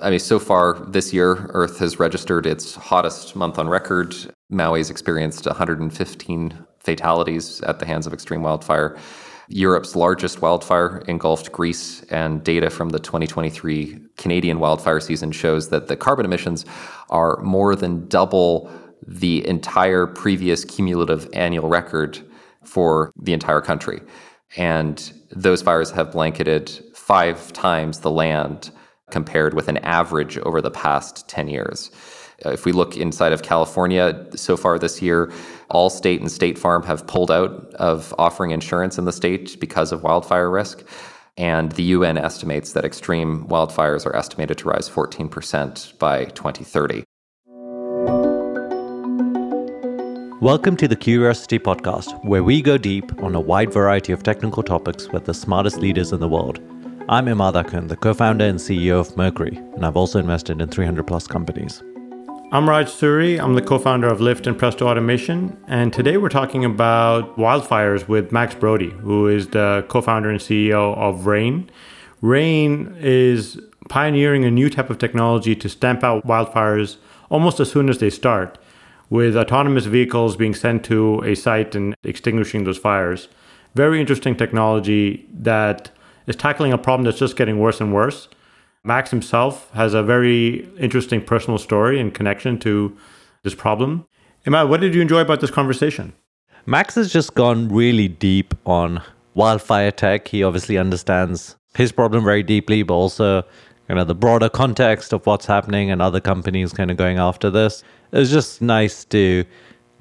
I mean, so far this year, Earth has registered its hottest month on record. Maui's experienced 115 fatalities at the hands of extreme wildfire. Europe's largest wildfire engulfed Greece, and data from the 2023 Canadian wildfire season shows that the carbon emissions are more than double the entire previous cumulative annual record for the entire country. And those fires have blanketed five times the land compared with an average over the past 10 years. Uh, if we look inside of California so far this year, Allstate and State Farm have pulled out of offering insurance in the state because of wildfire risk. And the UN estimates that extreme wildfires are estimated to rise 14% by 2030. Welcome to the Curiosity Podcast, where we go deep on a wide variety of technical topics with the smartest leaders in the world. I'm Immad Akhund, the co founder and CEO of Mercury, and I've also invested in 300 plus companies. I'm Raj Suri. I'm the co founder of Lyft and Presto Automation. And today we're talking about wildfires with Max Brodie, who is the co founder and CEO of Rain. Rain is pioneering a new type of technology to stamp out wildfires almost as soon as they start, with autonomous vehicles being sent to a site and extinguishing those fires. Very interesting technology that is tackling a problem that's just getting worse and worse. Max himself has a very interesting personal story and connection to this problem. Immad, what did you enjoy about this conversation? Max has just gone really deep on wildfire tech. He obviously understands his problem very deeply, but also you know the broader context of what's happening and other companies kind of going after this. It's just nice to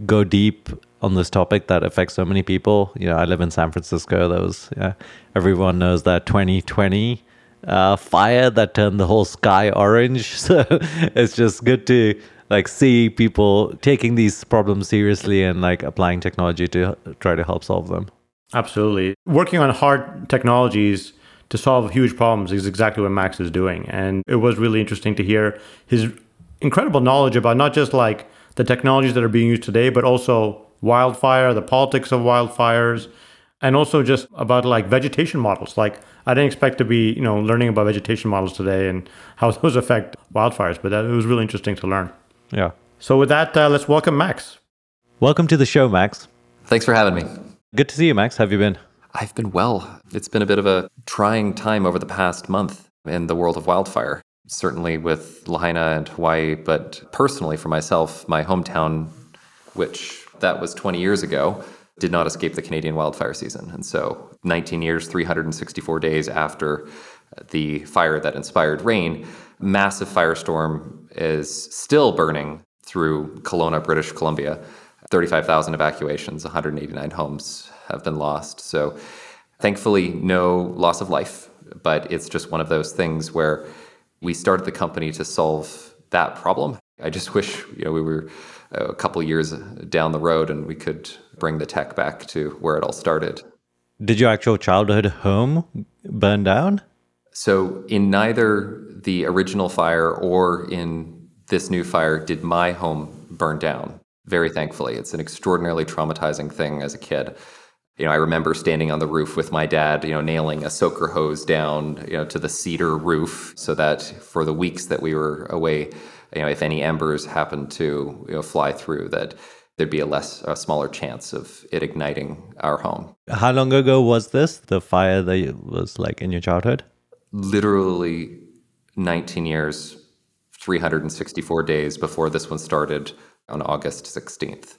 go deep on this topic that affects so many people. You know, I live in San Francisco. That was yeah, everyone knows that 2020 uh, fire that turned the whole sky orange. So it's just good to like see people taking these problems seriously and like applying technology to try to help solve them. Absolutely. Working on hard technologies to solve huge problems is exactly what Max is doing. And it was really interesting to hear his incredible knowledge about not just like the technologies that are being used today, but also wildfire, the politics of wildfires, and also just about like vegetation models. Like I didn't expect to be, you know, learning about vegetation models today and how those affect wildfires, but that, it was really interesting to learn. Yeah. So with that, uh, let's welcome Max. Welcome to the show, Max. Thanks for having me. Good to see you, Max. How have you been? I've been well. It's been a bit of a trying time over the past month in the world of wildfire. Certainly with Lahaina and Hawaii, but personally for myself, my hometown, which that was 20 years ago, did not escape the Canadian wildfire season. And so, 19 years, 364 days after the fire that inspired rain, massive firestorm is still burning through Kelowna, British Columbia. 35,000 evacuations, 189 homes have been lost. So, thankfully, no loss of life, but it's just one of those things where we started the company to solve that problem. I just wish you know we were a couple years down the road and we could bring the tech back to where it all started. Did your actual childhood home burn down? So, in neither the original fire or in this new fire did my home burn down, very thankfully. It's an extraordinarily traumatizing thing as a kid. You know, I remember standing on the roof with my dad, you know, nailing a soaker hose down, you know, to the cedar roof so that for the weeks that we were away, you know, if any embers happened to you know, fly through, that there'd be a less, a smaller chance of it igniting our home. How long ago was this? The fire that was like in your childhood? Literally 19 years, 364 days before this one started on August 16th.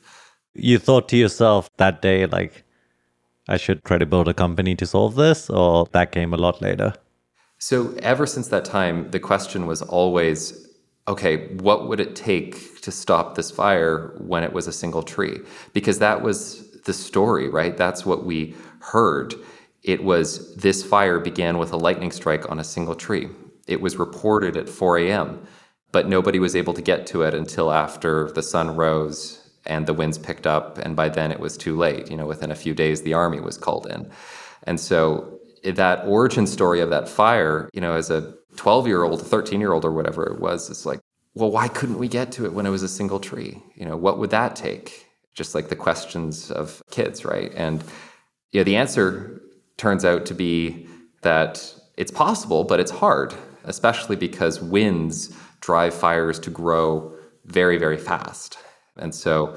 You thought to yourself that day, like, I should try to build a company to solve this, or that came a lot later? So, ever since that time, the question was always okay, what would it take to stop this fire when it was a single tree? Because that was the story, right? That's what we heard. It was this fire began with a lightning strike on a single tree. It was reported at 4 a.m., but nobody was able to get to it until after the sun rose and the winds picked up. And by then it was too late. You know, within a few days, the army was called in. And so that origin story of that fire, you know, as a 12 year old, 13 year old, or whatever it was, it's like, well, why couldn't we get to it when it was a single tree? You know, what would that take? Just like the questions of kids, right? And yeah, the answer turns out to be that it's possible, but it's hard. especially because winds drive fires to grow very, very fast. And so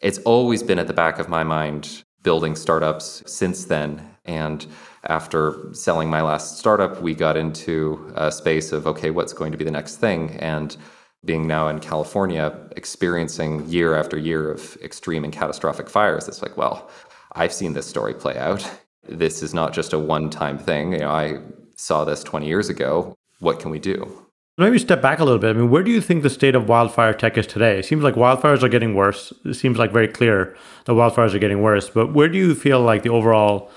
it's always been at the back of my mind building startups since then. And after selling my last startup, we got into a space of okay, what's going to be the next thing? And being now in California, experiencing year after year of extreme and catastrophic fires, it's like, well, I've seen this story play out. This is not just a one time thing. You know, I saw this 20 years ago. What can we do? Maybe step back a little bit. I mean, where do you think the state of wildfire tech is today? It seems like wildfires are getting worse. It seems like very clear that wildfires are getting worse. But where do you feel like the overall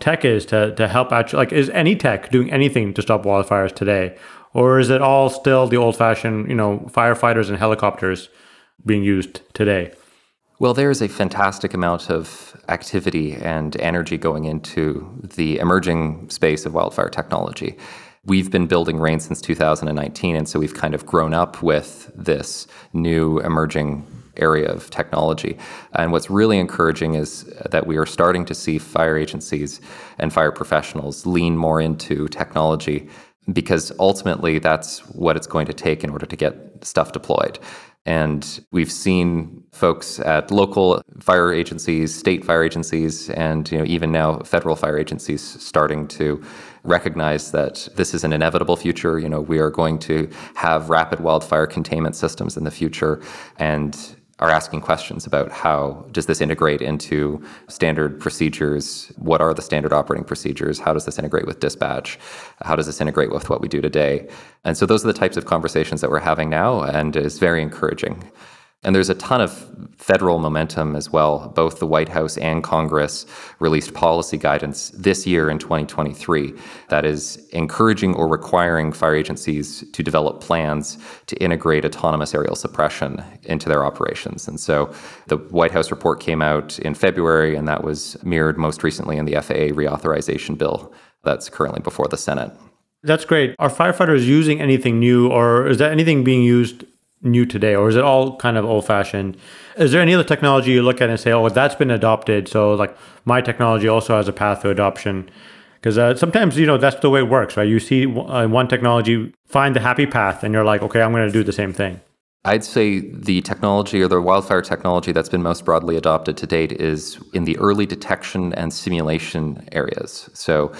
tech is to, to help actually, like, is any tech doing anything to stop wildfires today? Or is it all still the old fashioned, you know, firefighters and helicopters being used today? Well, there is a fantastic amount of activity and energy going into the emerging space of wildfire technology. We've been building Rain since 2019, and so we've kind of grown up with this new emerging area of technology. And what's really encouraging is that we are starting to see fire agencies and fire professionals lean more into technology because ultimately that's what it's going to take in order to get stuff deployed. And we've seen folks at local fire agencies, state fire agencies, and you know, even now federal fire agencies starting to recognize that this is an inevitable future. You know, we are going to have rapid wildfire containment systems in the future, and are asking questions about how does this integrate into standard procedures? What are the standard operating procedures? How does this integrate with dispatch? How does this integrate with what we do today? And so those are the types of conversations that we're having now and it's very encouraging and there's a ton of federal momentum as well. Both the White House and Congress released policy guidance this year in 2023 that is encouraging or requiring fire agencies to develop plans to integrate autonomous aerial suppression into their operations. And so the White House report came out in February, and that was mirrored most recently in the FAA reauthorization bill that's currently before the Senate. That's great. Are firefighters using anything new, or is that anything being used new today, or is it all kind of old fashioned? Is there any other technology you look at and say, oh, that's been adopted, so like my technology also has a path to adoption? Because uh, sometimes you know that's the way it works, right? You see uh, one technology find the happy path, and you're like, okay, I'm going to do the same thing. I'd say the technology or the wildfire technology that's been most broadly adopted to date is in the early detection and simulation areas. So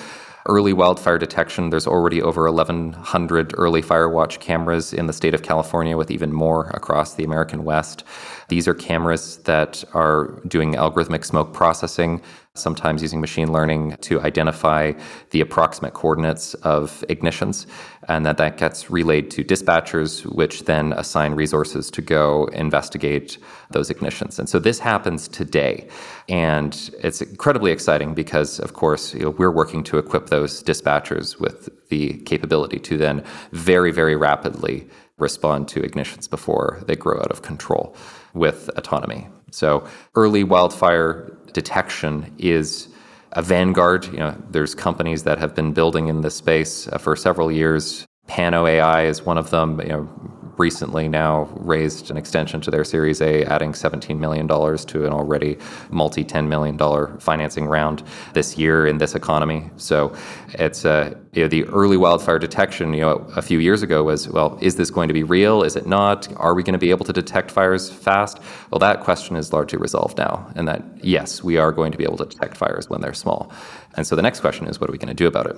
early wildfire detection. There's already over 1,100 early fire watch cameras in the state of California, with even more across the American West. These are cameras that are doing algorithmic smoke processing sometimes using machine learning to identify the approximate coordinates of ignitions, and that that gets relayed to dispatchers, which then assign resources to go investigate those ignitions. And so this happens today, and it's incredibly exciting because, of course, you know, we're working to equip those dispatchers with the capability to then very, very rapidly respond to ignitions before they grow out of control with autonomy. So early wildfire detection is a vanguard. You know, there's companies that have been building in this space uh, for several years. Pano AI is one of them. You know, recently now raised an extension to their Series A, adding $17 million to an already multi $10 million financing round this year in this economy. So it's uh, you know, the early wildfire detection, you know, a few years ago was, well, is this going to be real? Is it not? Are we going to be able to detect fires fast? Well, that question is largely resolved now, and that yes, we are going to be able to detect fires when they're small. And so the next question is, what are we going to do about it?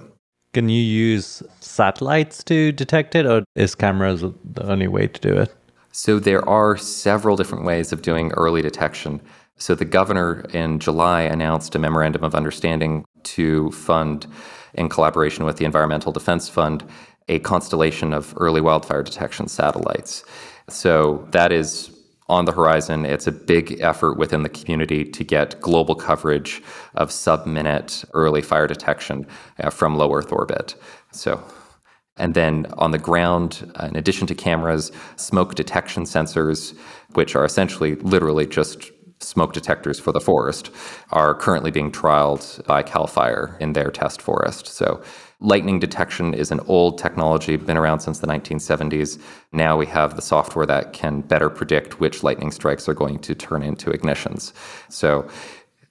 Can you use satellites to detect it, or is cameras the only way to do it? So there are several different ways of doing early detection. So the governor in July announced a memorandum of understanding to fund, in collaboration with the Environmental Defense Fund, a constellation of early wildfire detection satellites. So that is on the horizon. It's a big effort within the community to get global coverage of sub minute early fire detection uh, from low Earth orbit. So, and then on the ground, uh, in addition to cameras, smoke detection sensors, which are essentially literally just smoke detectors for the forest, are currently being trialed by CAL FIRE in their test forest. So Lightning detection is an old technology, been around since the 1970s. Now we have the software that can better predict which lightning strikes are going to turn into ignitions. So,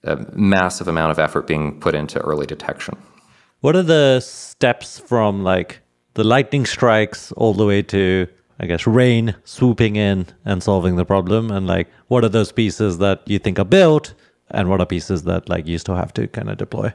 a massive amount of effort being put into early detection. What are the steps from like the lightning strikes all the way to I guess rain swooping in and solving the problem and like what are those pieces that you think are built and what are pieces that like you still have to kind of deploy?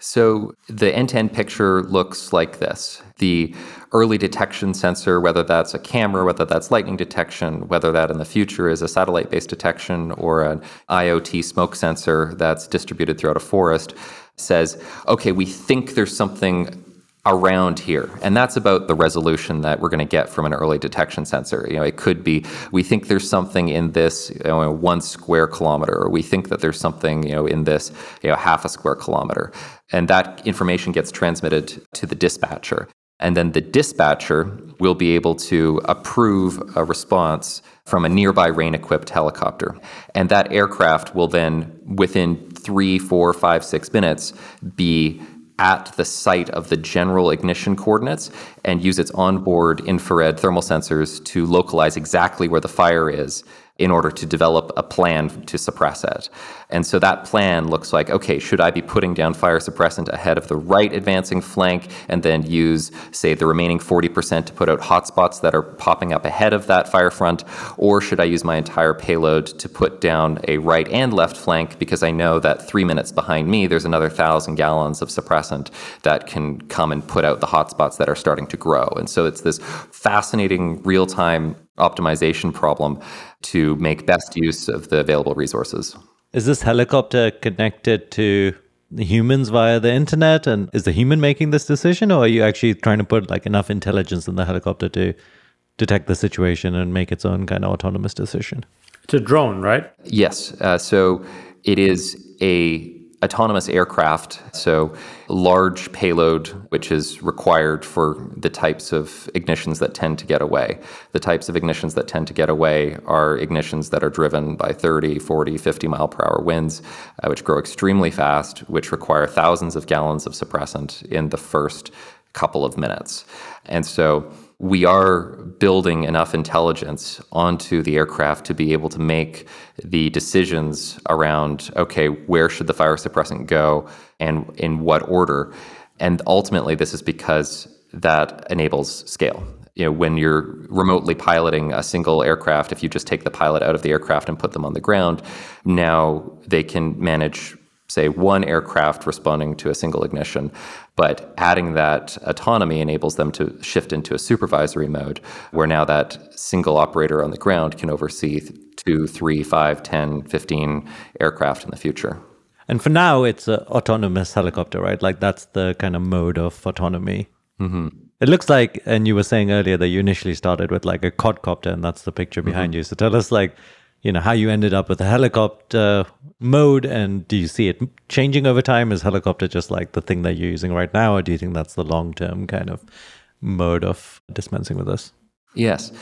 So the end-to-end picture looks like this. The early detection sensor, whether that's a camera, whether that's lightning detection, whether that in the future is a satellite-based detection or an IoT smoke sensor that's distributed throughout a forest, says, okay, we think there's something around here. And that's about the resolution that we're going to get from an early detection sensor. You know, it could be we think there's something in this you know, one square kilometer, or we think that there's something you know in this you know half a square kilometer, and that information gets transmitted to the dispatcher. And then the dispatcher will be able to approve a response from a nearby rain equipped helicopter. And that aircraft will then, within three, four, five, six minutes, be at the site of the general ignition coordinates and use its onboard infrared thermal sensors to localize exactly where the fire is in order to develop a plan to suppress it. And so that plan looks like okay, should I be putting down fire suppressant ahead of the right advancing flank and then use, say, the remaining 40% to put out hotspots that are popping up ahead of that fire front? Or should I use my entire payload to put down a right and left flank because I know that three minutes behind me there's another thousand gallons of suppressant that can come and put out the hotspots that are starting to grow? And so it's this fascinating real time optimization problem to make best use of the available resources. Is this helicopter connected to humans via the internet? And is the human making this decision, or are you actually trying to put like enough intelligence in the helicopter to detect the situation and make its own kind of autonomous decision? It's a drone, right? Yes. Uh, so it is a autonomous aircraft, so large payload, which is required for the types of ignitions that tend to get away. The types of ignitions that tend to get away are ignitions that are driven by 30, 40, 50 mile per hour winds, uh, which grow extremely fast, which require thousands of gallons of suppressant in the first couple of minutes. And so we are building enough intelligence onto the aircraft to be able to make the decisions around okay, where should the fire suppressant go and in what order. And ultimately, this is because that enables scale. You know, when you're remotely piloting a single aircraft, if you just take the pilot out of the aircraft and put them on the ground, now they can manage say, one aircraft responding to a single ignition. But adding that autonomy enables them to shift into a supervisory mode where now that single operator on the ground can oversee two, three, five, 10, 15 aircraft in the future. And for now, it's an autonomous helicopter, right? Like that's the kind of mode of autonomy. Mm-hmm. It looks like, and you were saying earlier that you initially started with like a quadcopter, and that's the picture behind mm-hmm. you. So tell us, like, you know how you ended up with a helicopter mode and do you see it changing over time? Is helicopter just like the thing that you're using right now or do you think that's the long term kind of mode of dispensing with this? Yes.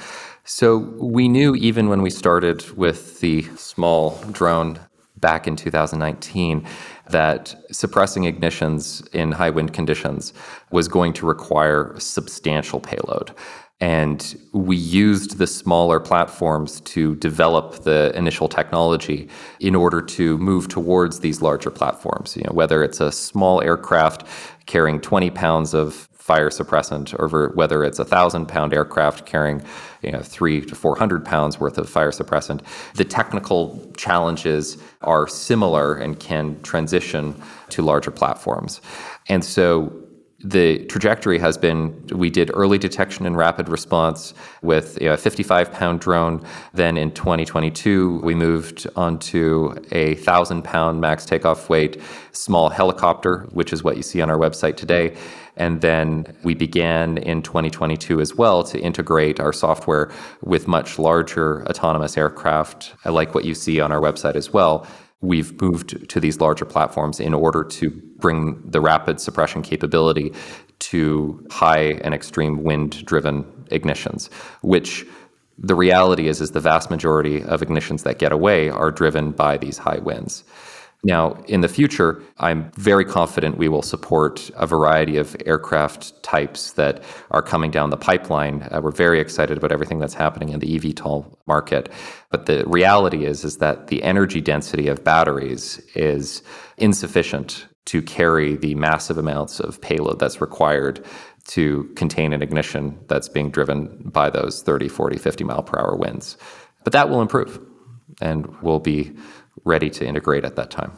So we knew even when we started with the small drone back in 2019 that suppressing ignitions in high wind conditions was going to require substantial payload and we used the smaller platforms to develop the initial technology in order to move towards these larger platforms. You know, whether it's a small aircraft carrying 20 pounds of fire suppressant, or whether it's a thousand pound aircraft carrying you know, three to 400 pounds worth of fire suppressant, the technical challenges are similar and can transition to larger platforms. And so the trajectory has been we did early detection and rapid response with you know, a 55 pound drone. Then in 2022, we moved onto a 1,000 pound max takeoff weight small helicopter, which is what you see on our website today. And then we began in 2022 as well to integrate our software with much larger autonomous aircraft, like what you see on our website as well we've moved to these larger platforms in order to bring the rapid suppression capability to high and extreme wind driven ignitions, which the reality is is the vast majority of ignitions that get away are driven by these high winds. Now, in the future, I'm very confident we will support a variety of aircraft types that are coming down the pipeline. Uh, we're very excited about everything that's happening in the eVTOL market. But the reality is, is that the energy density of batteries is insufficient to carry the massive amounts of payload that's required to contain an ignition that's being driven by those 30, 40, 50 mile per hour winds. But that will improve and we'll be ready to integrate at that time.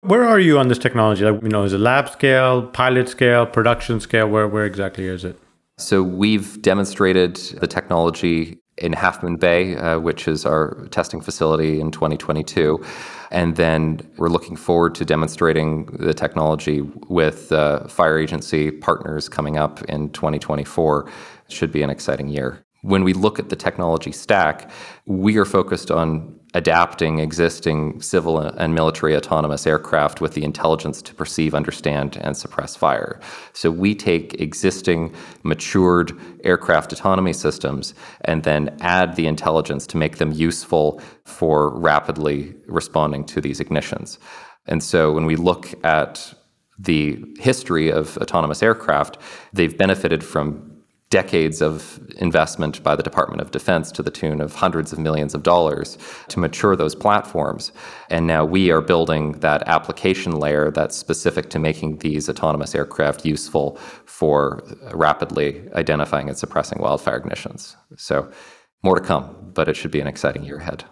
Where are you on this technology? Like, you know, is it lab scale, pilot scale, production scale? Where, where exactly is it? So we've demonstrated the technology in Half Moon Bay, uh, which is our testing facility in 2022. And then we're looking forward to demonstrating the technology with uh, fire agency partners coming up in 2024. Should be an exciting year. When we look at the technology stack, we are focused on adapting existing civil and military autonomous aircraft with the intelligence to perceive, understand, and suppress fire. So we take existing matured aircraft autonomy systems and then add the intelligence to make them useful for rapidly responding to these ignitions. And so when we look at the history of autonomous aircraft, they've benefited from decades of investment by the Department of Defense to the tune of hundreds of millions of dollars to mature those platforms. And now we are building that application layer that's specific to making these autonomous aircraft useful for rapidly identifying and suppressing wildfire ignitions. So, more to come, but it should be an exciting year ahead.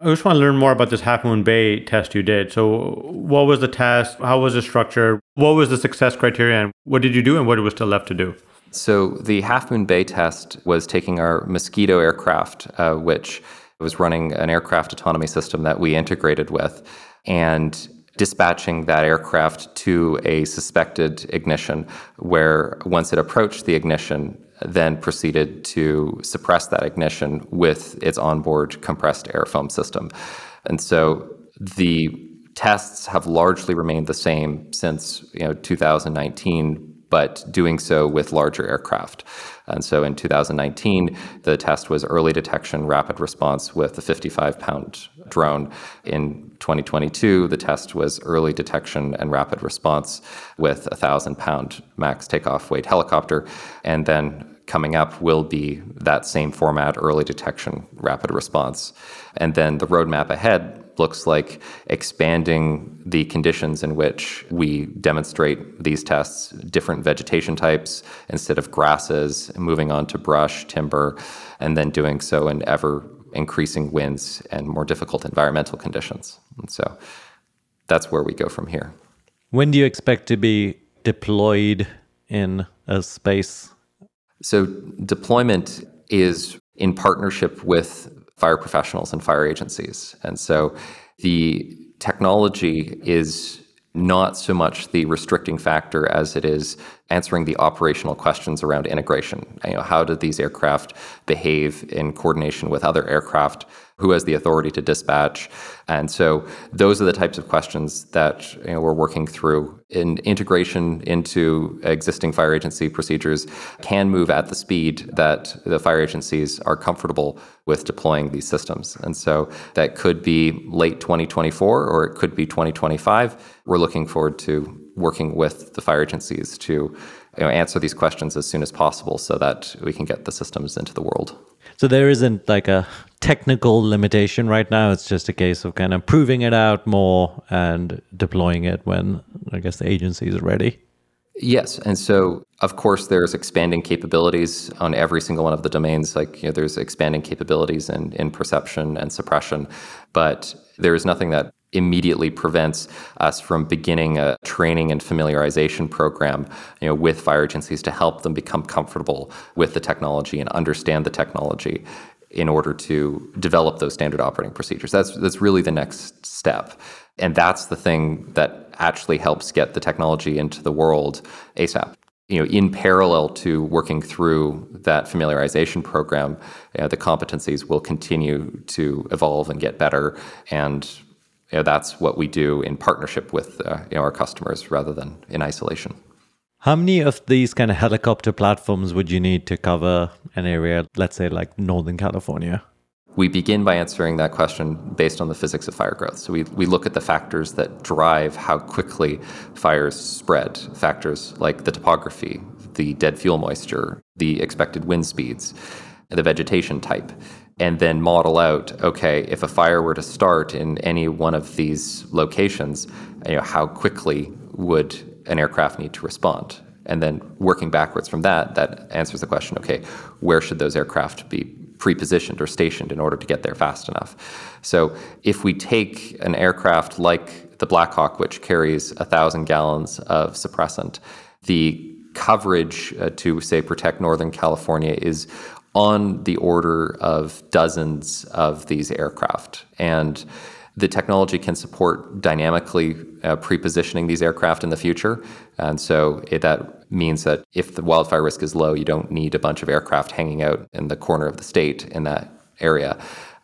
I just want to learn more about this Half Moon Bay test you did. So, what was the test? How was it structured? What was the success criteria? And what did you do? And what was still left to do? So the Half Moon Bay test was taking our Mosquito aircraft, uh, which was running an aircraft autonomy system that we integrated with, and dispatching that aircraft to a suspected ignition, where once it approached the ignition, then proceeded to suppress that ignition with its onboard compressed air foam system. And so the tests have largely remained the same since you know 2019 but doing so with larger aircraft. And so in 2019, the test was early detection, rapid response with a 55 pound drone. In 2022, the test was early detection and rapid response with a 1,000 pound max takeoff weight helicopter. And then coming up will be that same format early detection, rapid response. And then the roadmap ahead looks like expanding the conditions in which we demonstrate these tests, different vegetation types instead of grasses, moving on to brush, timber, and then doing so in ever increasing winds and more difficult environmental conditions. And so that's where we go from here. When do you expect to be deployed in a space? So, deployment is in partnership with fire professionals and fire agencies. And so the technology is not so much the restricting factor as it is answering the operational questions around integration. You know, how do these aircraft behave in coordination with other aircraft? Who has the authority to dispatch? And so those are the types of questions that you know, we're working through. In integration into existing fire agency procedures can move at the speed that the fire agencies are comfortable with deploying these systems. And so that could be late 2024 or it could be 2025. We're looking forward to working with the fire agencies to you know, answer these questions as soon as possible so that we can get the systems into the world. So there isn't like a technical limitation right now. It's just a case of kind of proving it out more and deploying it when I guess the agency is ready. Yes, and so of course there's expanding capabilities on every single one of the domains. Like you know, there's expanding capabilities in in perception and suppression, but there is nothing that immediately prevents us from beginning a training and familiarization program you know, with fire agencies to help them become comfortable with the technology and understand the technology in order to develop those standard operating procedures. That's, that's really the next step. And that's the thing that actually helps get the technology into the world ASAP. You know, in parallel to working through that familiarization program, you know, the competencies will continue to evolve and get better. And you know, that's what we do in partnership with uh, you know, our customers rather than in isolation. How many of these kind of helicopter platforms would you need to cover an area, let's say like Northern California? We begin by answering that question based on the physics of fire growth. So we, we look at the factors that drive how quickly fires spread, factors like the topography, the dead fuel moisture, the expected wind speeds, the vegetation type and then model out okay if a fire were to start in any one of these locations you know how quickly would an aircraft need to respond And then working backwards from that, that answers the question okay, where should those aircraft be pre-positioned or stationed in order to get there fast enough? So if we take an aircraft like the Black Hawk, which carries a thousand gallons of suppressant, the coverage uh, to say protect Northern California is on the order of dozens of these aircraft. And the technology can support dynamically uh, pre-positioning these aircraft in the future, and so it, that means that if the wildfire risk is low, you don't need a bunch of aircraft hanging out in the corner of the state in that area.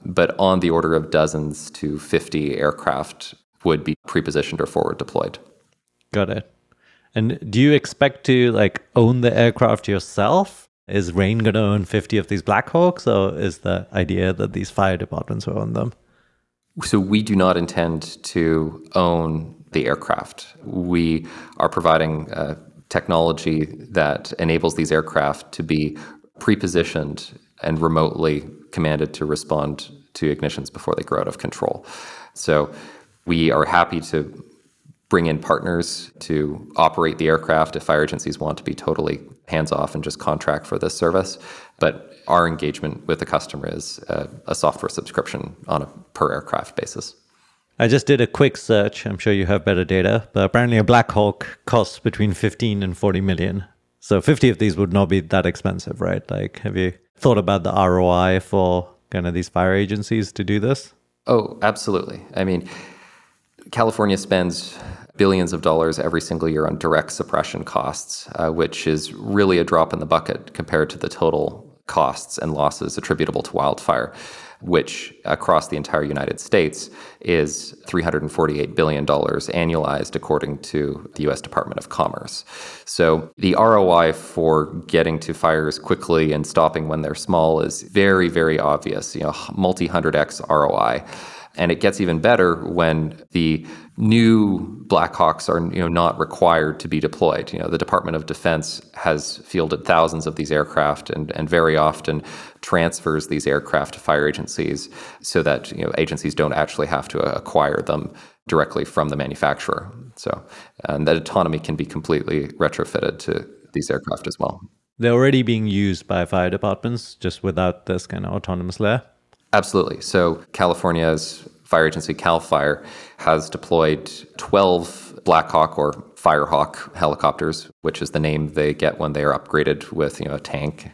But on the order of dozens to 50 aircraft would be pre-positioned or forward deployed. Got it. And do you expect to like own the aircraft yourself? Is Rain going to own 50 of these Blackhawks, or is the idea that these fire departments will own them? So we do not intend to own the aircraft. We are providing uh, technology that enables these aircraft to be pre-positioned and remotely commanded to respond to ignitions before they grow out of control. So we are happy to bring in partners to operate the aircraft if fire agencies want to be totally hands off and just contract for this service. But our engagement with the customer is a, a software subscription on a per aircraft basis. I just did a quick search. I'm sure you have better data, but apparently a Black Hawk costs between 15 and 40 million. So 50 of these would not be that expensive, right? Like, have you thought about the ROI for kind of these fire agencies to do this? Oh, absolutely. I mean, California spends billions of dollars every single year on direct suppression costs, uh, which is really a drop in the bucket compared to the total costs and losses attributable to wildfire, which across the entire United States is $348 billion annualized, according to the US Department of Commerce. So the ROI for getting to fires quickly and stopping when they're small is very, very obvious, you know, multi hundred X ROI. And it gets even better when the new Blackhawks are you know not required to be deployed. You know, the Department of Defense has fielded thousands of these aircraft and, and very often transfers these aircraft to fire agencies so that you know agencies don't actually have to uh, acquire them directly from the manufacturer. So and that autonomy can be completely retrofitted to these aircraft as well. They're already being used by fire departments just without this kind of autonomous layer. Absolutely. So California's fire agency, CAL FIRE, has deployed 12 Blackhawk or Firehawk helicopters, which is the name they get when they are upgraded with you know, a tank,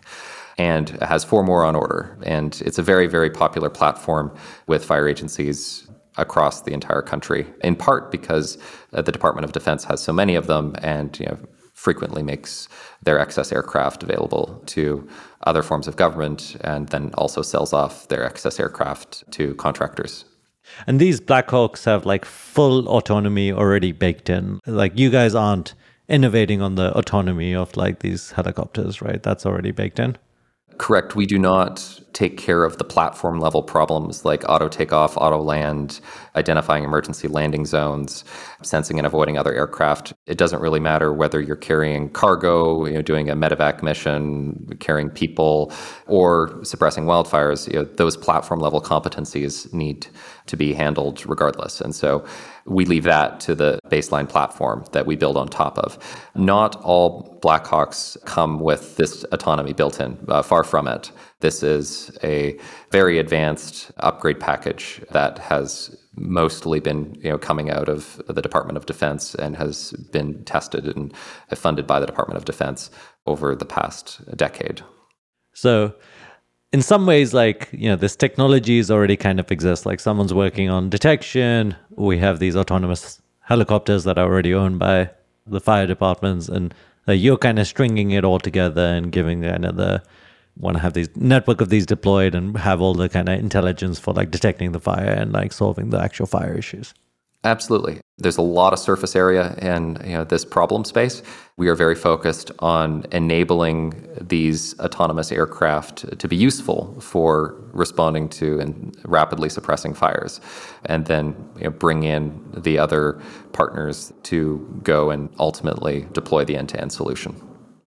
and has four more on order. And it's a very, very popular platform with fire agencies across the entire country, in part because uh, the Department of Defense has so many of them and you know, frequently makes their excess aircraft available to other forms of government and then also sells off their excess aircraft to contractors. And these Blackhawks have like full autonomy already baked in. Like you guys aren't innovating on the autonomy of like these helicopters, right? That's already baked in. Correct. We do not take care of the platform level problems like auto takeoff, auto land, identifying emergency landing zones, sensing and avoiding other aircraft. It doesn't really matter whether you're carrying cargo, you know, doing a medevac mission, carrying people, or suppressing wildfires. You know, those platform level competencies need to be handled regardless. And so we leave that to the baseline platform that we build on top of. Not all Blackhawks come with this autonomy built in, uh, far from it. This is a very advanced upgrade package that has mostly been you know coming out of the Department of Defense and has been tested and funded by the Department of Defense over the past decade. So in some ways, like, you know, this technology is already kind of exists. Like someone's working on detection. We have these autonomous helicopters that are already owned by the fire departments. And uh, you're kind of stringing it all together and giving kind of the, want to have these network of these deployed and have all the kind of intelligence for like detecting the fire and like solving the actual fire issues. Absolutely. There's a lot of surface area in you know, this problem space. We are very focused on enabling these autonomous aircraft to be useful for responding to and rapidly suppressing fires, and then you know, bring in the other partners to go and ultimately deploy the end to end solution.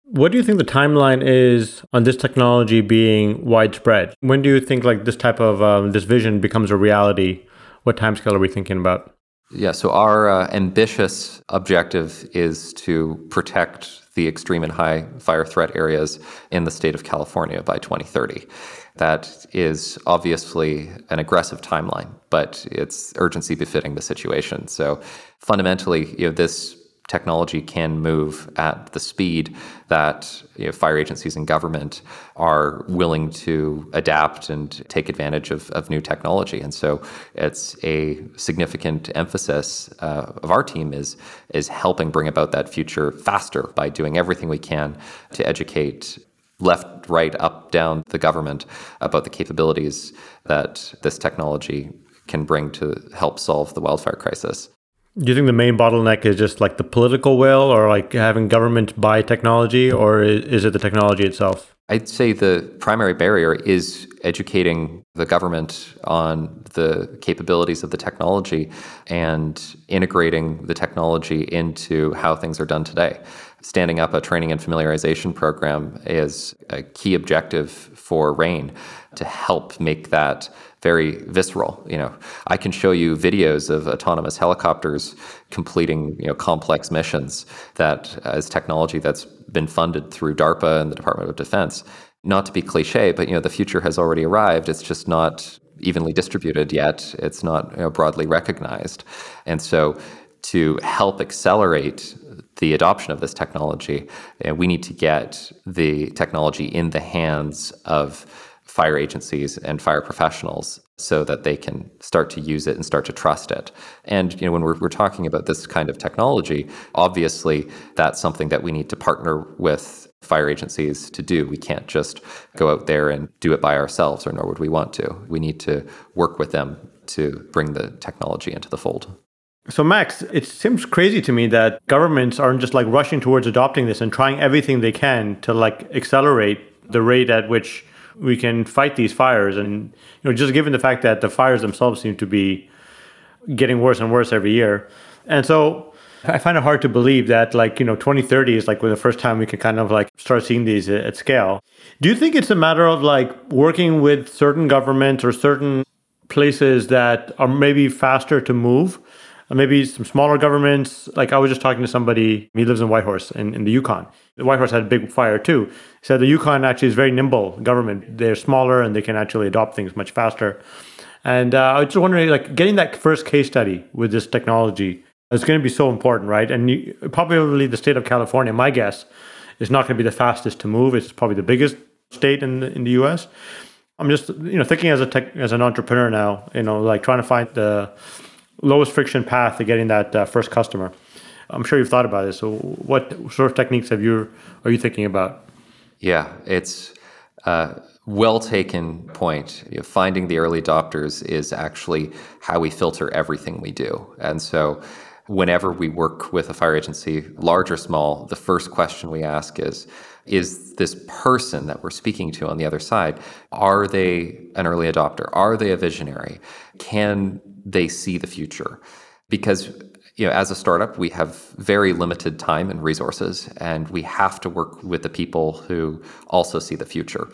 What do you think the timeline is on this technology being widespread? When do you think like this type of um, this vision becomes a reality? What timescale are we thinking about? Yeah, so our uh, ambitious objective is to protect the extreme and high fire threat areas in the state of California by 2030. That is obviously an aggressive timeline, but it's urgency befitting the situation. So fundamentally, you know, this technology can move at the speed that you know, fire agencies and government are willing to adapt and take advantage of, of new technology. And so it's a significant emphasis uh, of our team is, is helping bring about that future faster by doing everything we can to educate left, right, up, down the government about the capabilities that this technology can bring to help solve the wildfire crisis. Do you think the main bottleneck is just like the political will or like having government buy technology or is it the technology itself? I'd say the primary barrier is educating the government on the capabilities of the technology and integrating the technology into how things are done today. Standing up a training and familiarization program is a key objective for RAIN to help make that very visceral. You know, I can show you videos of autonomous helicopters completing you know complex missions that as technology that's been funded through DARPA and the Department of Defense. Not to be cliche, but you know the future has already arrived. It's just not evenly distributed yet. It's not you know, broadly recognized, and so to help accelerate the adoption of this technology, uh, we need to get the technology in the hands of fire agencies and fire professionals so that they can start to use it and start to trust it. And you know, when we're, we're talking about this kind of technology, obviously that's something that we need to partner with fire agencies to do. We can't just go out there and do it by ourselves, or nor would we want to. We need to work with them to bring the technology into the fold. So, Max, it seems crazy to me that governments aren't just like rushing towards adopting this and trying everything they can to like accelerate the rate at which we can fight these fires. And you know, just given the fact that the fires themselves seem to be getting worse and worse every year, and so I find it hard to believe that like you know 2030 is like the first time we can kind of like start seeing these uh, at scale. Do you think it's a matter of like working with certain governments or certain places that are maybe faster to move? Maybe some smaller governments. Like I was just talking to somebody, he lives in Whitehorse in, in the Yukon. The Whitehorse had a big fire too. He said the Yukon actually is very nimble government. They're smaller and they can actually adopt things much faster. And uh, I was just wondering, like getting that first case study with this technology is going to be so important, right? And you, probably the state of California, my guess, is not going to be the fastest to move. It's probably the biggest state in the, in the U.S. I'm just you know thinking as a tech, as an entrepreneur now, you know, like trying to find the lowest friction path to getting that uh, first customer. I'm sure you've thought about this. So, what sort of techniques have you are you thinking about? Yeah, it's a well taken point. Finding the early adopters is actually how we filter everything we do, and so. Whenever we work with a fire agency, large or small, the first question we ask is Is this person that we're speaking to on the other side, are they an early adopter? Are they a visionary? Can they see the future. Because you know as a startup we have very limited time and resources and we have to work with the people who also see the future.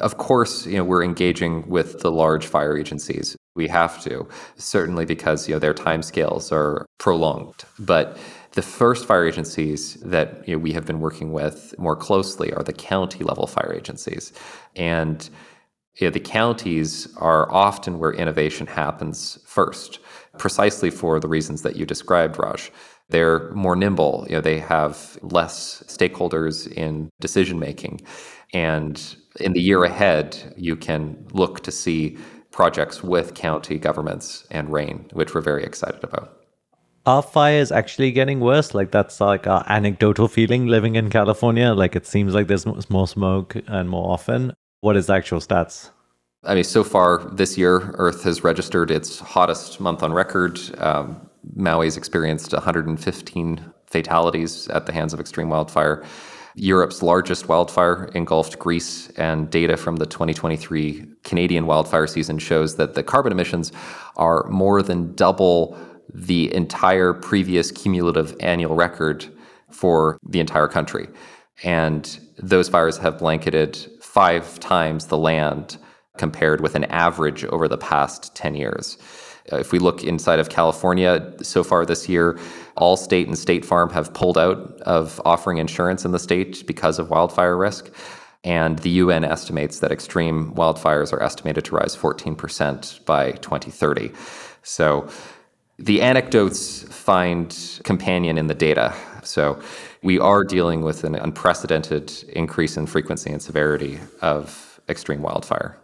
Of course you know we're engaging with the large fire agencies. We have to certainly because you know their timescales are prolonged. But the first fire agencies that you know, we have been working with more closely are the county level fire agencies. And know, the counties are often where innovation happens first, precisely for the reasons that you described, Raj. They're more nimble. You know, they have less stakeholders in decision making, and in the year ahead, you can look to see projects with county governments and RAIN, which we're very excited about. Are fires actually getting worse? Like that's like our anecdotal feeling living in California. Like it seems like there's more smoke and more often. What is the actual stats? I mean, so far this year, Earth has registered its hottest month on record. Um, Maui's experienced 115 fatalities at the hands of extreme wildfire. Europe's largest wildfire engulfed Greece, and data from the 2023 Canadian wildfire season shows that the carbon emissions are more than double the entire previous cumulative annual record for the entire country. And those fires have blanketed five times the land compared with an average over the past 10 years. Uh, if we look inside of California, so far this year, Allstate and State Farm have pulled out of offering insurance in the state because of wildfire risk. And the UN estimates that extreme wildfires are estimated to rise 14% by 2030. So the anecdotes find companion in the data. So we are dealing with an unprecedented increase in frequency and severity of extreme wildfire.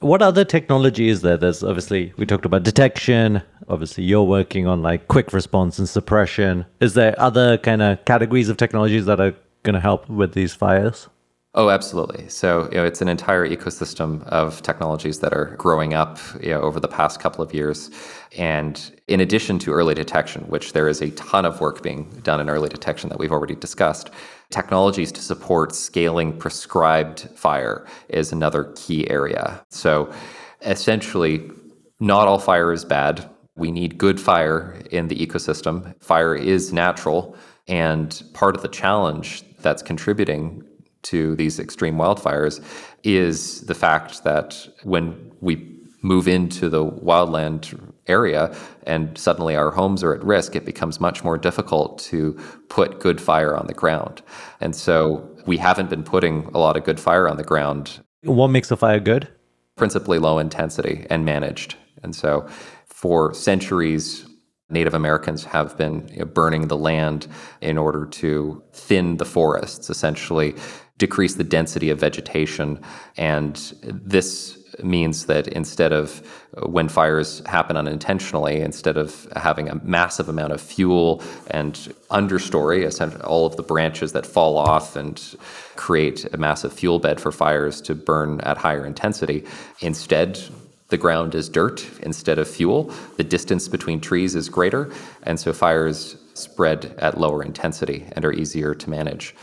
What other technology is there? There's obviously, we talked about detection. Obviously, you're working on like quick response and suppression. Is there other kind of categories of technologies that are going to help with these fires? Oh, absolutely. So, you know, it's an entire ecosystem of technologies that are growing up you know, over the past couple of years. And in addition to early detection, which there is a ton of work being done in early detection that we've already discussed, technologies to support scaling prescribed fire is another key area. So, essentially, not all fire is bad. We need good fire in the ecosystem. Fire is natural. And part of the challenge that's contributing to these extreme wildfires is the fact that when we move into the wildland area and suddenly our homes are at risk, it becomes much more difficult to put good fire on the ground. And so we haven't been putting a lot of good fire on the ground. What makes a fire good? Principally low intensity and managed. And so for centuries, Native Americans have been you know, burning the land in order to thin the forests, essentially decrease the density of vegetation. And this means that instead of uh, when fires happen unintentionally, instead of having a massive amount of fuel and understory, all of the branches that fall off and create a massive fuel bed for fires to burn at higher intensity, instead the ground is dirt instead of fuel. The distance between trees is greater, and so fires spread at lower intensity and are easier to manage.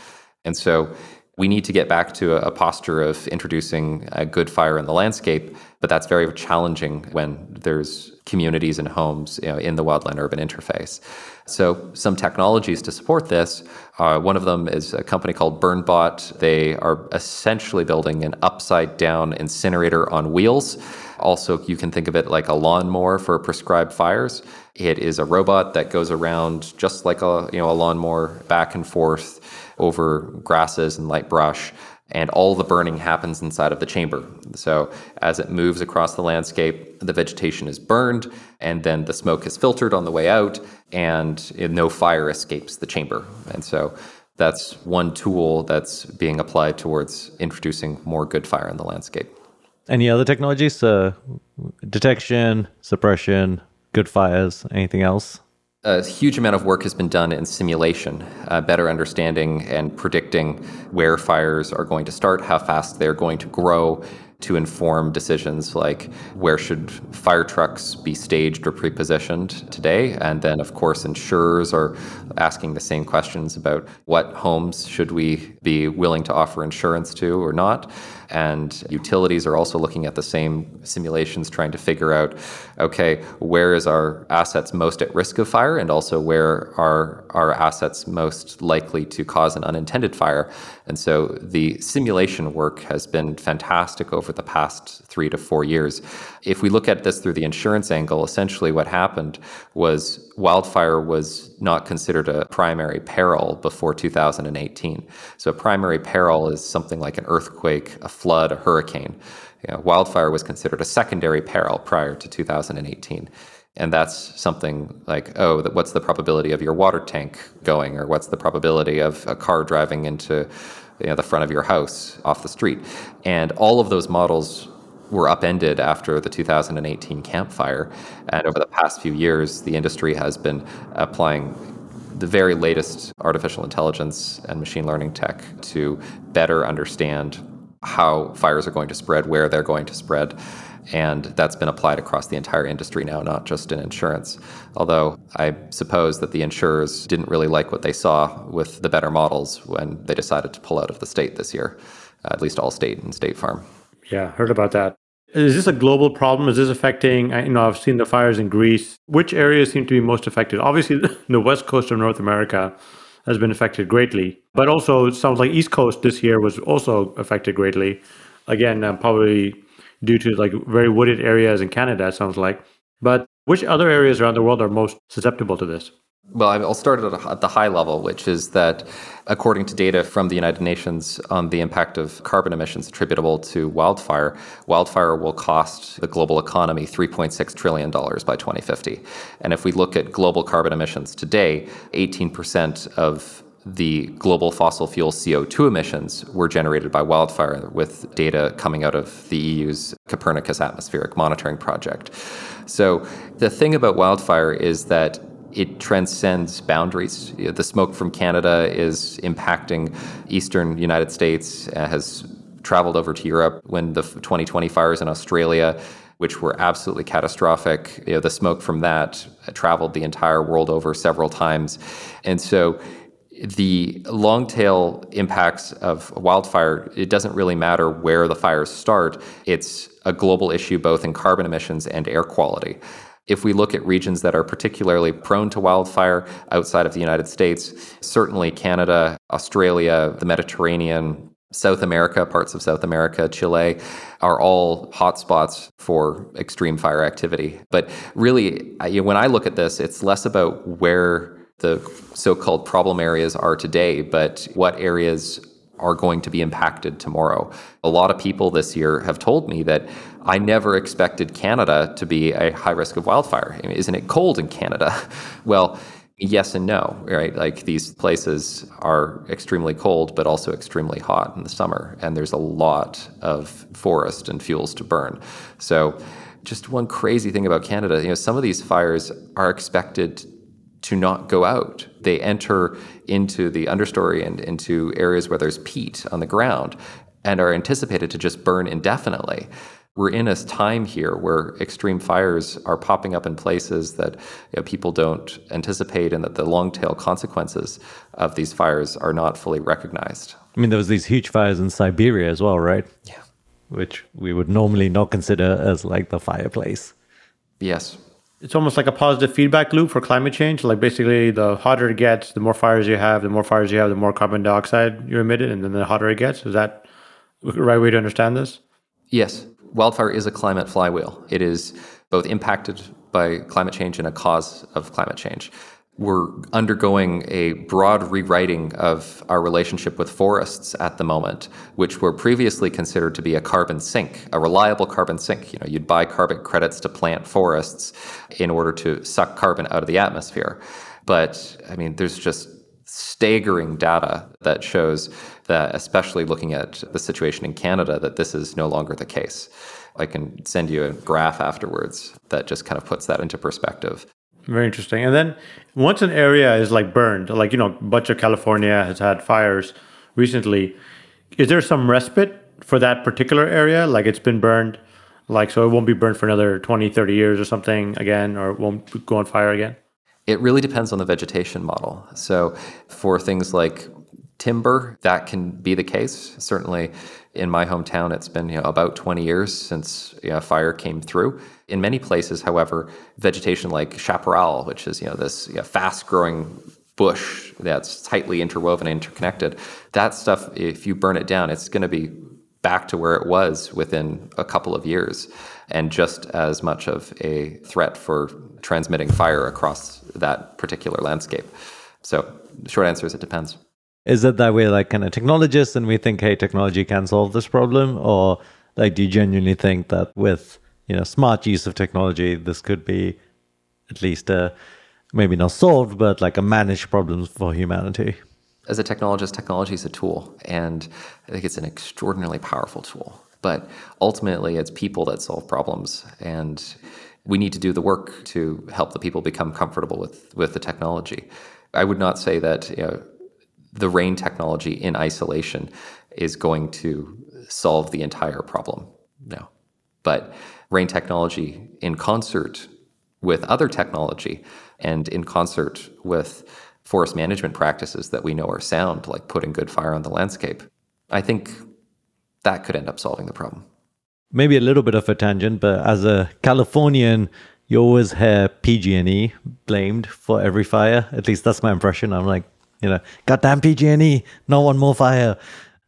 And so we need to get back to a, posture of introducing a good fire in the landscape, but that's very challenging when there's communities and homes you know, in the wildland urban interface. So, some technologies to support this. Uh, one of them is a company called BurnBot. They are essentially building an upside down incinerator on wheels. Also, you can think of it like a lawnmower for prescribed fires. It is a robot that goes around just like a you know a lawnmower, back and forth over grasses and light brush and all the burning happens inside of the chamber. So as it moves across the landscape, the vegetation is burned, and then the smoke is filtered on the way out, and no fire escapes the chamber. And so that's one tool that's being applied towards introducing more good fire in the landscape. Any other technologies? Uh, detection, suppression, good fires, anything else? A huge amount of work has been done in simulation, uh, better understanding and predicting where fires are going to start, how fast they're going to grow, to inform decisions like where should fire trucks be staged or prepositioned today. And then of course insurers are asking the same questions about what homes should we be willing to offer insurance to or not and utilities are also looking at the same simulations, trying to figure out okay, where is our assets most at risk of fire, and also where are our assets most likely to cause an unintended fire. And so the simulation work has been fantastic over the past three to four years. If we look at this through the insurance angle, essentially what happened was wildfire was not considered a primary peril before 2018. So, a primary peril is something like an earthquake, a flood, a hurricane. You know, wildfire was considered a secondary peril prior to 2018. And that's something like, oh, what's the probability of your water tank going, or what's the probability of a car driving into you know, the front of your house off the street? And all of those models were upended after the 2018 Camp Fire. And over the past few years, the industry has been applying the very latest artificial intelligence and machine learning tech to better understand how fires are going to spread, where they're going to spread. And that's been applied across the entire industry now, not just in insurance. Although I suppose that the insurers didn't really like what they saw with the better models when they decided to pull out of the state this year, at least Allstate and State Farm. Yeah, heard about that. Is this a global problem? Is this affecting? You know, I've seen the fires in Greece. Which areas seem to be most affected? Obviously, the west coast of North America has been affected greatly, but also it sounds like East Coast this year was also affected greatly. Again, uh, probably due to like very wooded areas in Canada. It sounds like. But Which other areas around the world are most susceptible to this? Well, I'll start at the high level, which is that according to data from the United Nations on the impact of carbon emissions attributable to wildfire, wildfire will cost the global economy $3.6 trillion by 2050. And if we look at global carbon emissions today, 18% of the global fossil fuel CO2 emissions were generated by wildfire, with data coming out of the EU's Copernicus Atmospheric Monitoring Project. So, the thing about wildfire is that it transcends boundaries. The smoke from Canada is impacting eastern United States, uh, has traveled over to Europe when the 2020 fires in Australia which were absolutely catastrophic. You know, the smoke from that traveled the entire world over several times. And so the long tail impacts of wildfire, it doesn't really matter where the fires start. It's a global issue both in carbon emissions and air quality. If we look at regions that are particularly prone to wildfire outside of the United States, certainly Canada, Australia, the Mediterranean, South America, parts of South America, Chile are all hotspots for extreme fire activity. But really, when I look at this, it's less about where the so called problem areas are today, but what areas are going to be impacted tomorrow. A lot of people this year have told me that I never expected Canada to be a high risk of wildfire. I mean, isn't it cold in Canada? well, yes and no, right? Like these places are extremely cold, but also extremely hot in the summer, and there's a lot of forest and fuels to burn. So, just one crazy thing about Canada, you know, some of these fires are expected to not go out. They enter into the understory and into areas where there's peat on the ground and are anticipated to just burn indefinitely. We're in a time here where extreme fires are popping up in places that you know, people don't anticipate, and that the long tail consequences of these fires are not fully recognized. I mean, there was these huge fires in Siberia as well, right? Yeah. Which we would normally not consider as like the fireplace. Yes it's almost like a positive feedback loop for climate change. Like basically, the hotter it gets, the more fires you have, the more fires you have, the more carbon dioxide you emitted, and then the hotter it gets. Is that the right way to understand this? Yes. Wildfire is a climate flywheel. It is both impacted by climate change and a cause of climate change we're undergoing a broad rewriting of our relationship with forests at the moment, which were previously considered to be a carbon sink, a reliable carbon sink. You know, you'd buy carbon credits to plant forests in order to suck carbon out of the atmosphere. But I mean, there's just staggering data that shows that, especially looking at the situation in Canada, that this is no longer the case. I can send you a graph afterwards that just kind of puts that into perspective. Very interesting. And then once an area is like burned, like, you know, a bunch of California has had fires recently, is there some respite for that particular area? Like it's been burned, like, so it won't be burned for another 20, 30 years or something again, or it won't go on fire again? It really depends on the vegetation model. So for things like timber, that can be the case. Certainly in my hometown, it's been you know, about 20 years since you know, fire came through. In many places, however, vegetation like chaparral, which is you know this you know, fast-growing bush that's tightly interwoven and interconnected, that stuff, if you burn it down, it's going to be back to where it was within a couple of years, and just as much of a threat for transmitting fire across that particular landscape. So, the short answer is it depends. Is it that we're like kind of technologists and we think hey technology can solve this problem? Or like do you genuinely think that with you know smart use of technology this could be at least a maybe not solved but like a managed problem for humanity? As a technologist technology is a tool and i think it's an extraordinarily powerful tool but ultimately it's people that solve problems and we need to do the work to help the people become comfortable with with the technology i would not say that you know, the rain technology in isolation is going to solve the entire problem. No. But rain technology in concert with other technology and in concert with forest management practices that we know are sound, like putting good fire on the landscape, I think that could end up solving the problem. Maybe a little bit of a tangent, but as a Californian, you always hear PG&E blamed for every fire. At least that's my impression. I'm like, you know, goddamn PG&E, no one more fire.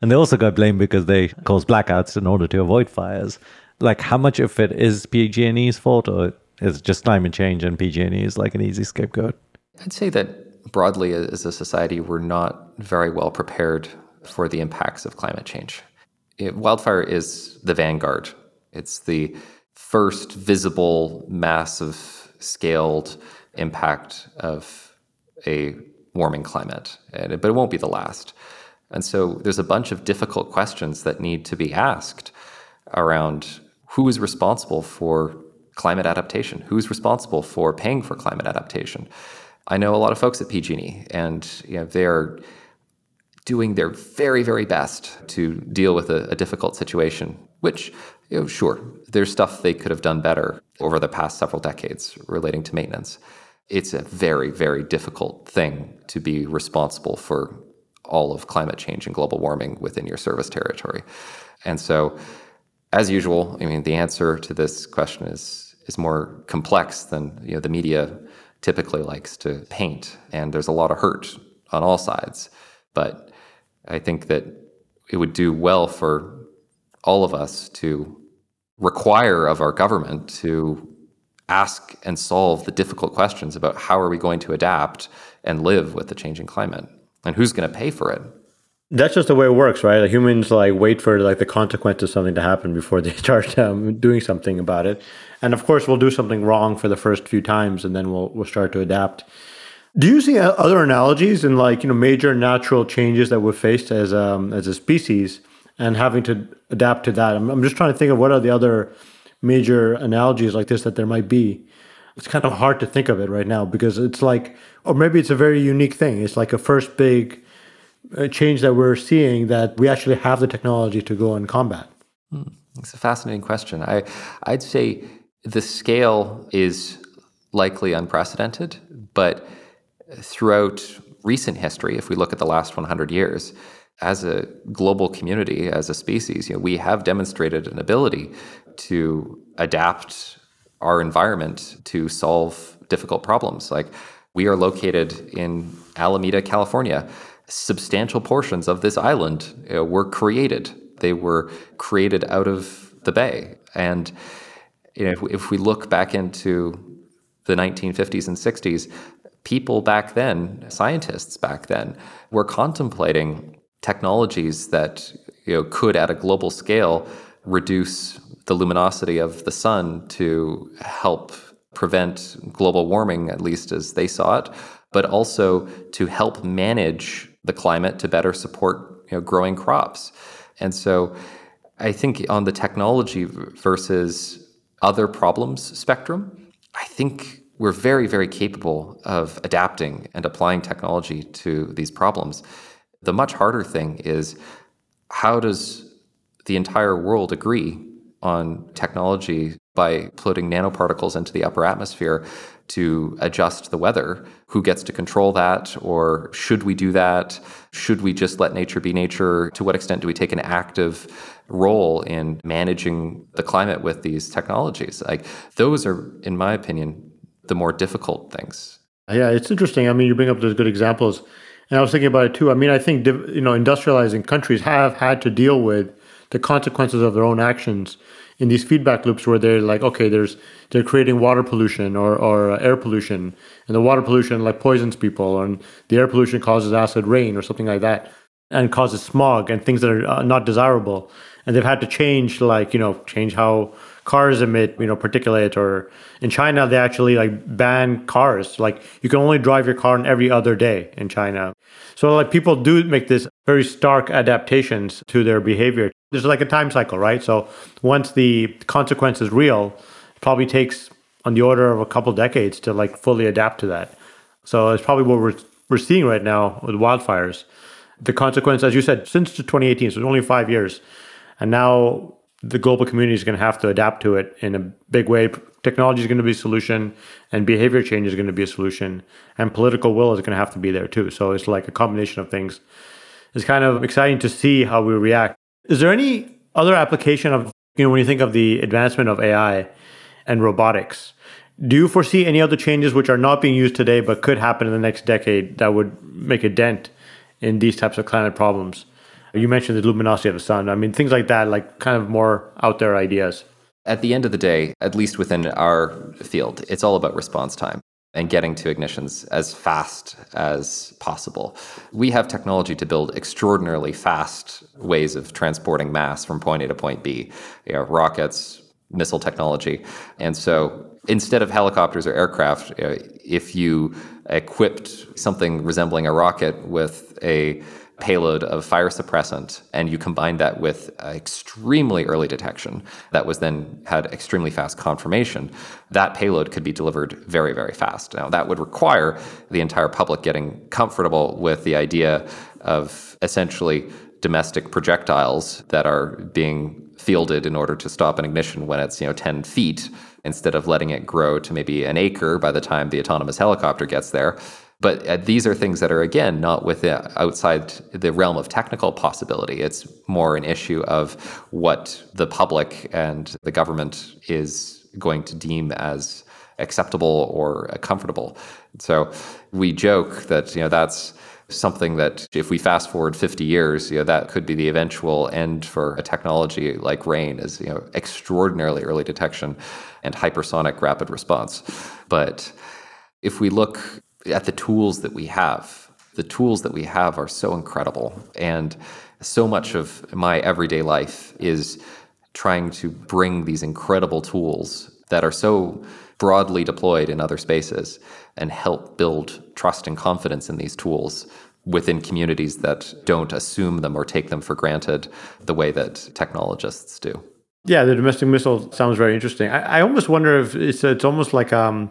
And they also got blamed because they caused blackouts in order to avoid fires. Like, how much of it is PG&E's fault, or it's just climate change and PG&E is like an easy scapegoat? I'd say that broadly as a society, we're not very well prepared for the impacts of climate change. It, wildfire is the vanguard. It's the first visible, massive scaled impact of a warming climate, but it won't be the last. And so there's a bunch of difficult questions that need to be asked around who is responsible for climate adaptation, who's responsible for paying for climate adaptation. I know a lot of folks at PG&E, and you know, they're doing their very, very best to deal with a, a difficult situation, which, you know, sure, there's stuff they could have done better over the past several decades relating to maintenance. It's a very, very difficult thing to be responsible for all of climate change and global warming within your service territory. And so, as usual, I mean, the answer to this question is is more complex than you know the media typically likes to paint, and there's a lot of hurt on all sides. But I think that it would do well for all of us to require of our government to ask and solve the difficult questions about how are we going to adapt and live with the changing climate and who's going to pay for it. That's just the way it works right? Like humans like wait for like the consequence of something to happen before they start um, doing something about it. And of course we'll do something wrong for the first few times and then we'll we'll start to adapt do you see other analogies in like you know major natural changes that we've faced as um as a species and having to adapt to that I'm, I'm just trying to think of what are the other major analogies like this that there might be it's kind of hard to think of it right now because it's like, or maybe it's a very unique thing. It's like a first big uh, change that we're seeing that we actually have the technology to go and combat. Hmm. It's a fascinating question. I, I'd say the scale is likely unprecedented, but throughout recent history, if we look at the last 100 years, as a global community, as a species, you know, we have demonstrated an ability to adapt our environment to solve difficult problems. Like we are located in Alameda, California. Substantial portions of this island you know, were created. They were created out of the bay. And you know, if, if we look back into the 1950s and 60s, people back then, scientists back then, were contemplating technologies that you know, could, at a global scale, reduce the luminosity of the sun to help prevent global warming, at least as they saw it, but also to help manage the climate to better support you know, growing crops. And so I think on the technology versus other problems spectrum, I think we're very, very capable of adapting and applying technology to these problems. The much harder thing is how does the entire world agree on technology by putting nanoparticles into the upper atmosphere to adjust the weather. Who gets to control that? Or should we do that? Should we just let nature be nature? To what extent do we take an active role in managing the climate with these technologies? Like those are, in my opinion, the more difficult things. Yeah, it's interesting. I mean, you bring up those good examples. And I was thinking about it too. I mean, I think you know, industrializing countries have had to deal with the consequences of their own actions in these feedback loops where they're like, okay, there's they're creating water pollution or, or air pollution, and the water pollution like poisons people, and the air pollution causes acid rain or something like that, and causes smog and things that are uh, not desirable. And they've had to change, like you know, change how cars emit, you know, particulate. Or in China, they actually like ban cars. Like you can only drive your car on every other day in China. So like people do make this very stark adaptations to their behavior there's like a time cycle, right? So once the consequence is real, it probably takes on the order of a couple decades to like fully adapt to that. So it's probably what we're we're seeing right now with wildfires. The consequence, as you said, since 2018, so it's only five years, and now the global community is going to have to adapt to it in a big way. Technology is going to be a solution, and behavior change is going to be a solution, and political will is going to have to be there too. So it's like a combination of things. It's kind of exciting to see how we react. Is there any other application of, you know, when you think of the advancement of AI and robotics, do you foresee any other changes which are not being used today but could happen in the next decade that would make a dent in these types of climate problems? You mentioned the luminosity of the sun. I mean, things like that, like kind of more out there ideas. At the end of the day, at least within our field, it's all about response time and getting to ignitions as fast as possible. We have technology to build extraordinarily fast ways of transporting mass from point A to point B. You know, rockets, missile technology. And so instead of helicopters or aircraft, if you equipped something resembling a rocket with a payload of fire suppressant and you combine that with extremely early detection that was then had extremely fast confirmation that payload could be delivered very very fast. Now that would require the entire public getting comfortable with the idea of essentially domestic projectiles that are being fielded in order to stop an ignition when it's you know 10 feet instead of letting it grow to maybe an acre by the time the autonomous helicopter gets there but uh, these are things that are again not within outside the realm of technical possibility it's more an issue of what the public and the government is going to deem as acceptable or comfortable so we joke that you know that's something that if we fast forward 50 years, you know, that could be the eventual end for a technology like RAIN is, you know, extraordinarily early detection and hypersonic rapid response. But if we look at the tools that we have, the tools that we have are so incredible. And so much of my everyday life is trying to bring these incredible tools that are so broadly deployed in other spaces and help build trust and confidence in these tools within communities that don't assume them or take them for granted the way that technologists do. Yeah, the domestic missile sounds very interesting. I, I almost wonder if it's it's almost like um,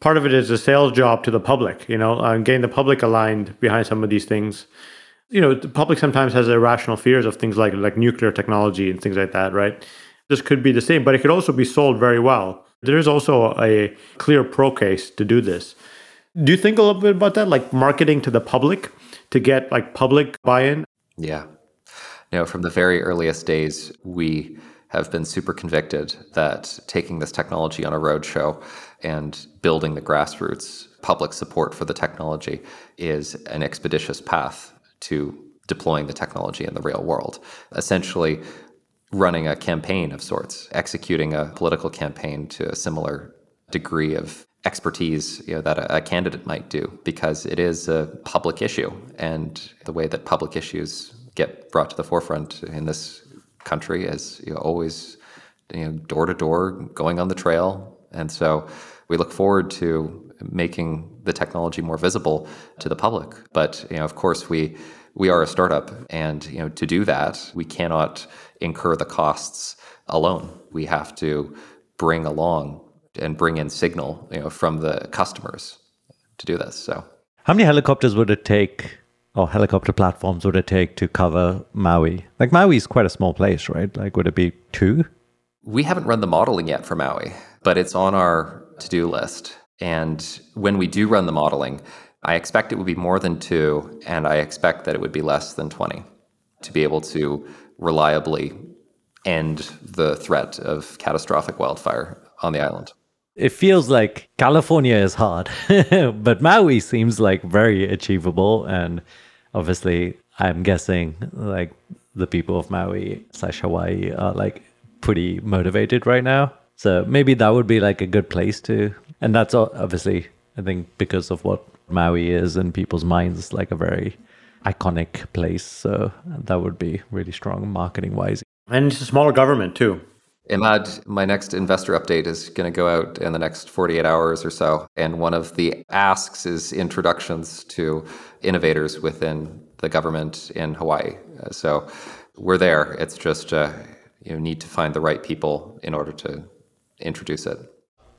part of it is a sales job to the public. You know, uh, getting the public aligned behind some of these things. You know, the public sometimes has irrational fears of things like like nuclear technology and things like that, right? This could be the same, but it could also be sold very well. There is also a clear pro case to do this. Do you think a little bit about that, like marketing to the public to get like public buy-in? Yeah. Know, from the very earliest days, we have been super convicted that taking this technology on a roadshow and building the grassroots public support for the technology is an expeditious path to deploying the technology in the real world. Essentially, running a campaign of sorts, executing a political campaign to a similar degree of expertise you know, that a, a, candidate might do because it is a public issue and the way that public issues get brought to the forefront in this country is you know, always door to door going on the trail and so we look forward to making the technology more visible to the public. But you know of course we we are a startup and you know to do that we cannot incur the costs alone. We have to bring along and bring in signal you know from the customers to do this so. How many helicopters would it take or helicopter platforms would it take to cover maui? Like maui is quite a small place right? Like would it be two? We haven't run the modeling yet for maui but it's on our to-do list and when we do run the modeling i expect it would be more than two and i expect that it would be less than 20 to be able to reliably end the threat of catastrophic wildfire on the island it feels like California is hard, but Maui seems like very achievable. And obviously, I'm guessing like the people of Maui slash Hawaii are like pretty motivated right now. So maybe that would be like a good place to. And that's obviously, I think, because of what Maui is in people's minds, like a very iconic place. So that would be really strong marketing wise. And it's a smaller government too. Immad, my next investor update is going to go out in the next 48 hours or so. And one of the asks is introductions to innovators within the government in Hawaii. So we're there. It's just uh, you need to find the right people in order to introduce it.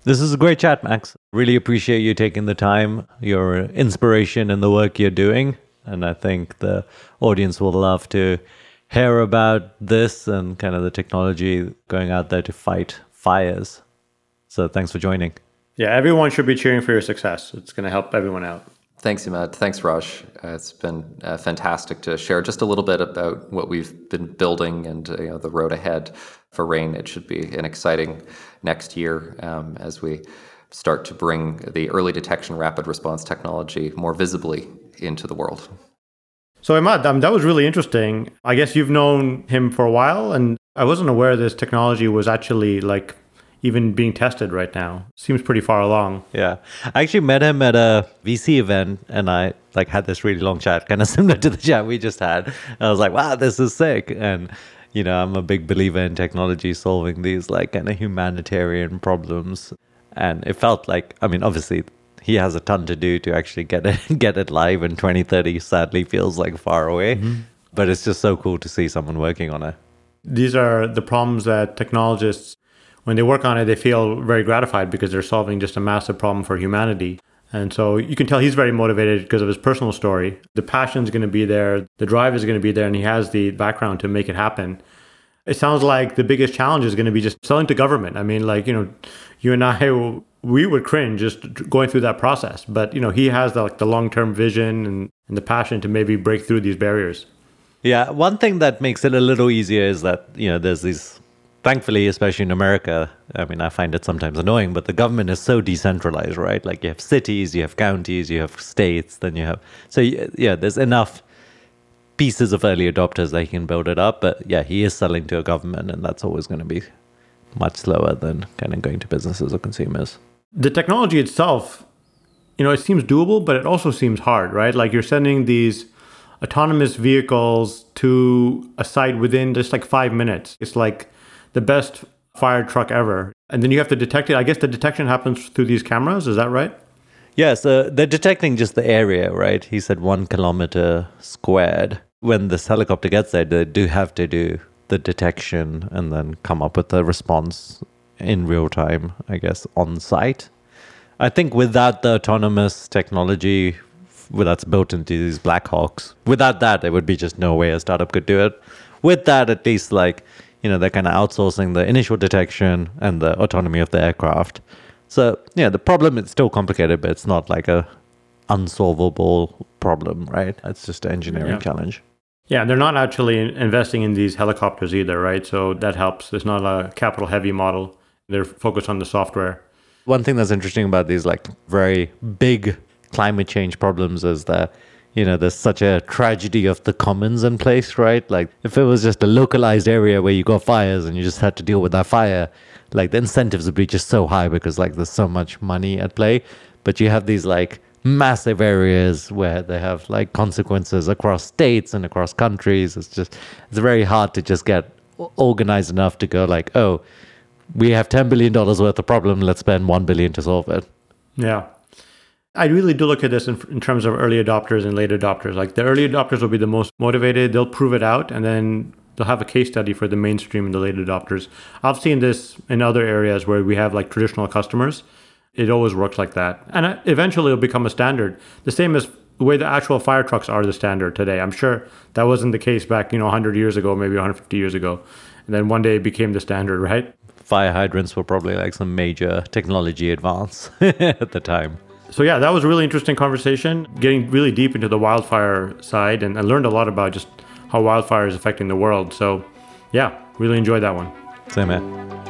This is a great chat, Max. Really appreciate you taking the time, your inspiration, and the work you're doing. And I think the audience will love to hear about this and kind of the technology going out there to fight fires. So thanks for joining. Yeah, everyone should be cheering for your success. It's going to help everyone out. Thanks, Immad. Thanks, Raj. Uh, it's been uh, fantastic to share just a little bit about what we've been building and uh, you know, the road ahead for Rain. It should be an exciting next year um, as we start to bring the early detection rapid response technology more visibly into the world. So Immad, um, that was really interesting. I guess you've known him for a while, and I wasn't aware this technology was actually like even being tested right now. Seems pretty far along. Yeah. I actually met him at a VC event and I like had this really long chat, kind of similar to the chat we just had. And I was like, wow, this is sick. And, you know, I'm a big believer in technology solving these like kind of humanitarian problems. And it felt like, I mean, obviously he has a ton to do to actually get it get it live in 2030 sadly feels like far away. Mm-hmm. But it's just so cool to see someone working on it. These are the problems that technologists when they work on it, they feel very gratified because they're solving just a massive problem for humanity. And so you can tell he's very motivated because of his personal story. The passion is going to be there, the drive is going to be there, and he has the background to make it happen. It sounds like the biggest challenge is going to be just selling to government. I mean, like, you know, you and I, we would cringe just going through that process. But, you know, he has the, like the long term vision and, and the passion to maybe break through these barriers. Yeah, one thing that makes it a little easier is that, you know, there's these thankfully, especially in America, I mean, I find it sometimes annoying, but the government is so decentralized, right? Like you have cities, you have counties, you have states, then you have. So, yeah, there's enough pieces of early adopters that he can build it up. But yeah, he is selling to a government, and that's always going to be much slower than kind of going to businesses or consumers. The technology itself, you know, it seems doable, but it also seems hard, right? Like you're sending these autonomous vehicles to a site within just like five minutes. It's like the best fire truck ever. And then you have to detect it. I guess the detection happens through these cameras. Is that right? Yes, so they're detecting just the area, right? He said one kilometer squared. When this helicopter gets there, they do have to do the detection and then come up with a response in real time, I guess, on site. I think without the autonomous technology that's built into these Blackhawks, without that, there would be just no way a startup could do it. With that, at least, like you know, they're kind of outsourcing the initial detection and the autonomy of the aircraft. So, yeah, the problem is still complicated, but it's not like a unsolvable problem, right? It's just an engineering yeah. challenge. Yeah, they're not actually investing in these helicopters either, right? So that helps. It's not a capital heavy model. They're focused on the software. One thing that's interesting about these like very big climate change problems is that you know, there's such a tragedy of the commons in place, right? Like, if it was just a localized area where you got fires and you just had to deal with that fire, like the incentives would be just so high because like there's so much money at play. But you have these like massive areas where they have like consequences across states and across countries. It's just it's very hard to just get organized enough to go like, oh, we have ten billion dollars worth of problem. Let's spend one billion to solve it. Yeah, I really do look at this in, in, terms of early adopters and late adopters. Like the early adopters will be the most motivated, they'll prove it out, and then they'll have a case study for the mainstream and the late adopters. I've seen this in other areas where we have like traditional customers. It always works like that. And uh, eventually it'll become a standard. The same as the way the actual fire trucks are the standard today. I'm sure that wasn't the case back, you know, 100 years ago, maybe 150 years ago. And then one day it became the standard, right? Fire hydrants were probably like some major technology advance at the time. So yeah, that was a really interesting conversation, getting really deep into the wildfire side, and I learned a lot about just how wildfire is affecting the world. So yeah, really enjoyed that one. Same man.